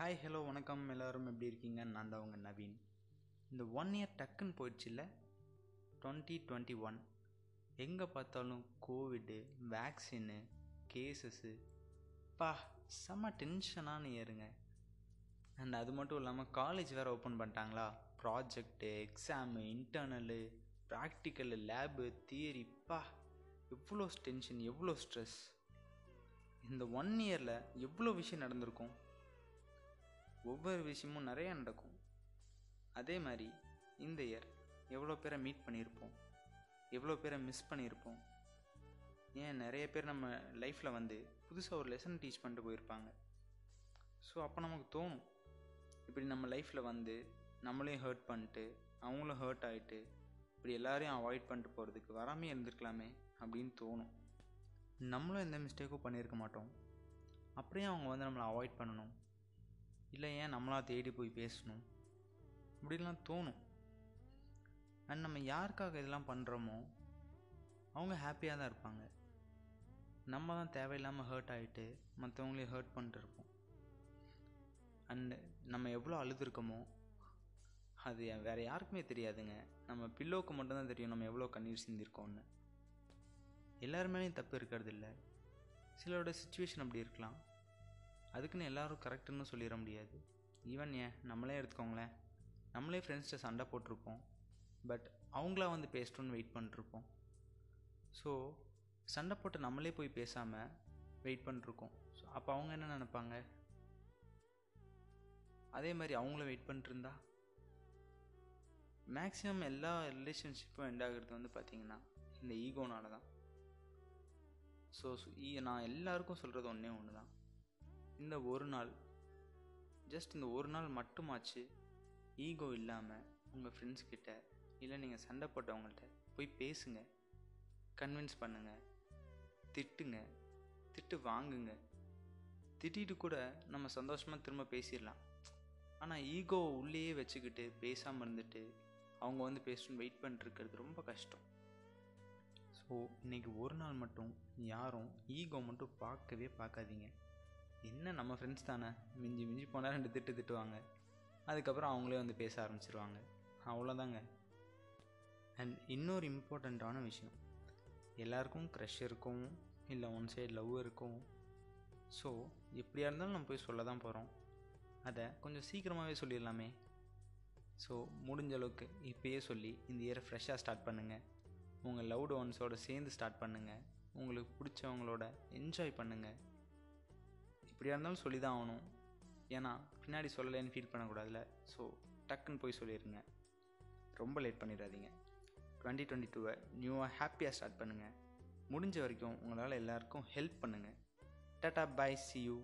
Hi hello வணக்கம். எல்லோரும் எப்படி இருக்கீங்க? நான் தான் உங்கள் நவீன். இந்த ஒன் இயர் டக்குன்னு போயிடுச்சுல்ல? டுவெண்ட்டி டுவெண்ட்டி ஒன் எங்கே பார்த்தாலும் கோவிடு வேக்சின்னு கேசஸ்ஸு பா செம்ம டென்ஷனான இயருங்க அண்ட் அது மட்டும் இல்லாமல் காலேஜ் வேறு ஓப்பன் பண்ணிட்டாங்களா? Project exam internal practical lab theory பா எவ்வளோ டென்ஷன் எவ்வளோ ஸ்ட்ரெஸ் இந்த ஒன் இயரில் எவ்வளோ விஷயம் நடந்திருக்கும்? ஒவ்வொரு விஷயமும் நிறையா நடக்கும். அதே மாதிரி இந்த இயர் எவ்வளோ பேரை மீட் பண்ணியிருப்போம்? எவ்வளோ பேரை மிஸ் பண்ணியிருப்போம்? ஏன் நிறைய பேர் நம்ம லைஃப்பில் வந்து புதுசாக ஒரு லெசன் டீச் பண்ணிட்டு போயிருப்பாங்க. ஸோ அப்போ நமக்கு தோணும். இப்படி நம்ம லைஃப்பில் வந்து நம்மளையும் ஹர்ட் பண்ணிட்டு அவங்களும் ஹர்ட் ஆகிட்டு இப்படி எல்லாரையும் அவாய்ட் பண்ணிட்டு போகிறதுக்கு வராமே இருந்திருக்கலாமே அப்படின்னு தோணும். நம்மளும் எந்த மிஸ்டேக்கும் பண்ணியிருக்க மாட்டோம். அப்படியே அவங்க வந்து நம்மளை அவாய்ட் பண்ணணும். இல்லை ஏன் நம்மளாக தேடி போய் பேசணும்? இப்படிலாம் தோணும். அண்ட் நம்ம யாருக்காக இதெல்லாம் பண்ணுறோமோ அவங்க ஹாப்பியாக தான் இருப்பாங்க. நம்ம தான் தேவையில்லாமல் ஹர்ட் ஆகிட்டு மற்றவங்களையும் ஹர்ட் பண்ணிட்டு இருப்போம். அண்டு நம்ம எவ்வளோ அழுதுருக்கோமோ அது வேறு யாருக்குமே தெரியாதுங்க. நம்ம பில்லோவுக்கு மட்டும்தான் தெரியும் நம்ம எவ்வளோ கண்ணீர் சிந்திருக்கோம்னு. எல்லாருமேலேயும் தப்பு இருக்கிறது இல்லை. சிலரோட சுச்சுவேஷன் அப்படி இருக்கலாம். அதுக்குன்னு எல்லோரும் கரெக்டுன்னு சொல்லிட முடியாது. ஈவன் ஏன்? நம்மளே எடுத்துக்கோங்களேன். நம்மளே ஃப்ரெண்ட்ஸ்கிட்ட சண்டை போட்டிருப்போம். பட் அவங்களா வந்து பேசட்டும்னு வெயிட் பண்ணிருப்போம். ஸோ சண்டை போட்டு நம்மளே போய் பேசாமல் வெயிட் பண்ணிருக்கோம். ஸோ அப்போ அவங்க என்ன நினைப்பாங்க? அதே மாதிரி அவங்கள வெயிட் பண்ணிட்டுருந்தா? மேக்ஸிமம் எல்லா ரிலேஷன்ஷிப்பும் எண்ட் ஆகிறது வந்து பார்த்திங்கன்னா இந்த ஈகோனால தான் ஸோ நான் எல்லாருக்கும் சொல்கிறது ஒன்றே ஒன்று தான் இந்த ஒரு நாள் ஜஸ்ட் இந்த ஒரு நாள் மட்டுமாச்சு ஈகோ இல்லாமல் உங்கள் ஃப்ரெண்ட்ஸ் கிட்ட இல்லை நீங்கள் சண்டை போட்டவங்கள்ட்ட போய் பேசுங்க. கன்வின்ஸ் பண்ணுங்கள் திட்டுங்க. திட்டு வாங்குங்க. திட்டிட்டு கூட நம்ம சந்தோஷமாக திரும்ப பேசிடலாம். ஆனால் ஈகோ உள்ளேயே வச்சுக்கிட்டு பேசாமல் இருந்துட்டு அவங்க வந்து பேசணும்னு வெயிட் பண்ணிட்டுருக்கிறது ரொம்ப கஷ்டம். ஸோ இன்றைக்கி ஒரு நாள் மட்டும் யாரும் ஈகோ மட்டும் பார்க்கவே பார்க்காதீங்க. என்ன நம்ம ஃப்ரெண்ட்ஸ் தானே? மிஞ்சி மிஞ்சி போனால் ரெண்டு திட்டு திட்டுவாங்க. அதுக்கப்புறம் அவங்களே வந்து பேச ஆரம்பிச்சிருவாங்க. அவ்வளோதாங்க அண்ட் இன்னொரு இம்பார்ட்டண்ட்டான விஷயம். எல்லாருக்கும் க்ரஷ் இருக்கும் இல்லை ஒன் சைடு லவ் இருக்கும். ஸோ எப்படியா இருந்தாலும் நம்ம போய் சொல்ல தான் போகிறோம் அதை கொஞ்சம் சீக்கிரமாகவே சொல்லிடலாமே. ஸோ முடிஞ்ச அளவுக்கு இப்போயே சொல்லி இந்த இயரை ஃப்ரெஷ்ஷாக ஸ்டார்ட் பண்ணுங்கள் உங்கள் லவ்டு ஒன்ஸோடு சேர்ந்து ஸ்டார்ட் பண்ணுங்கள் உங்களுக்கு பிடிச்சவங்களோட என்ஜாய் பண்ணுங்கள் எப்படியா இருந்தாலும் சொல்லி தான் ஆகணும். ஏன்னா பின்னாடி சொல்லலைன்னு ஃபீல் பண்ணக்கூடாதுல. ஸோ டக்குன்னு போய் சொல்லிடுங்க ரொம்ப லேட் பண்ணிடாதீங்க. டுவெண்ட்டி டுவெண்ட்டி டூவை நியூவாக ஹாப்பியாக ஸ்டார்ட் பண்ணுங்கள் முடிஞ்ச வரைக்கும் உங்களால் எல்லாருக்கும் ஹெல்ப் பண்ணுங்கள் டாட்டா பாய் சி யூ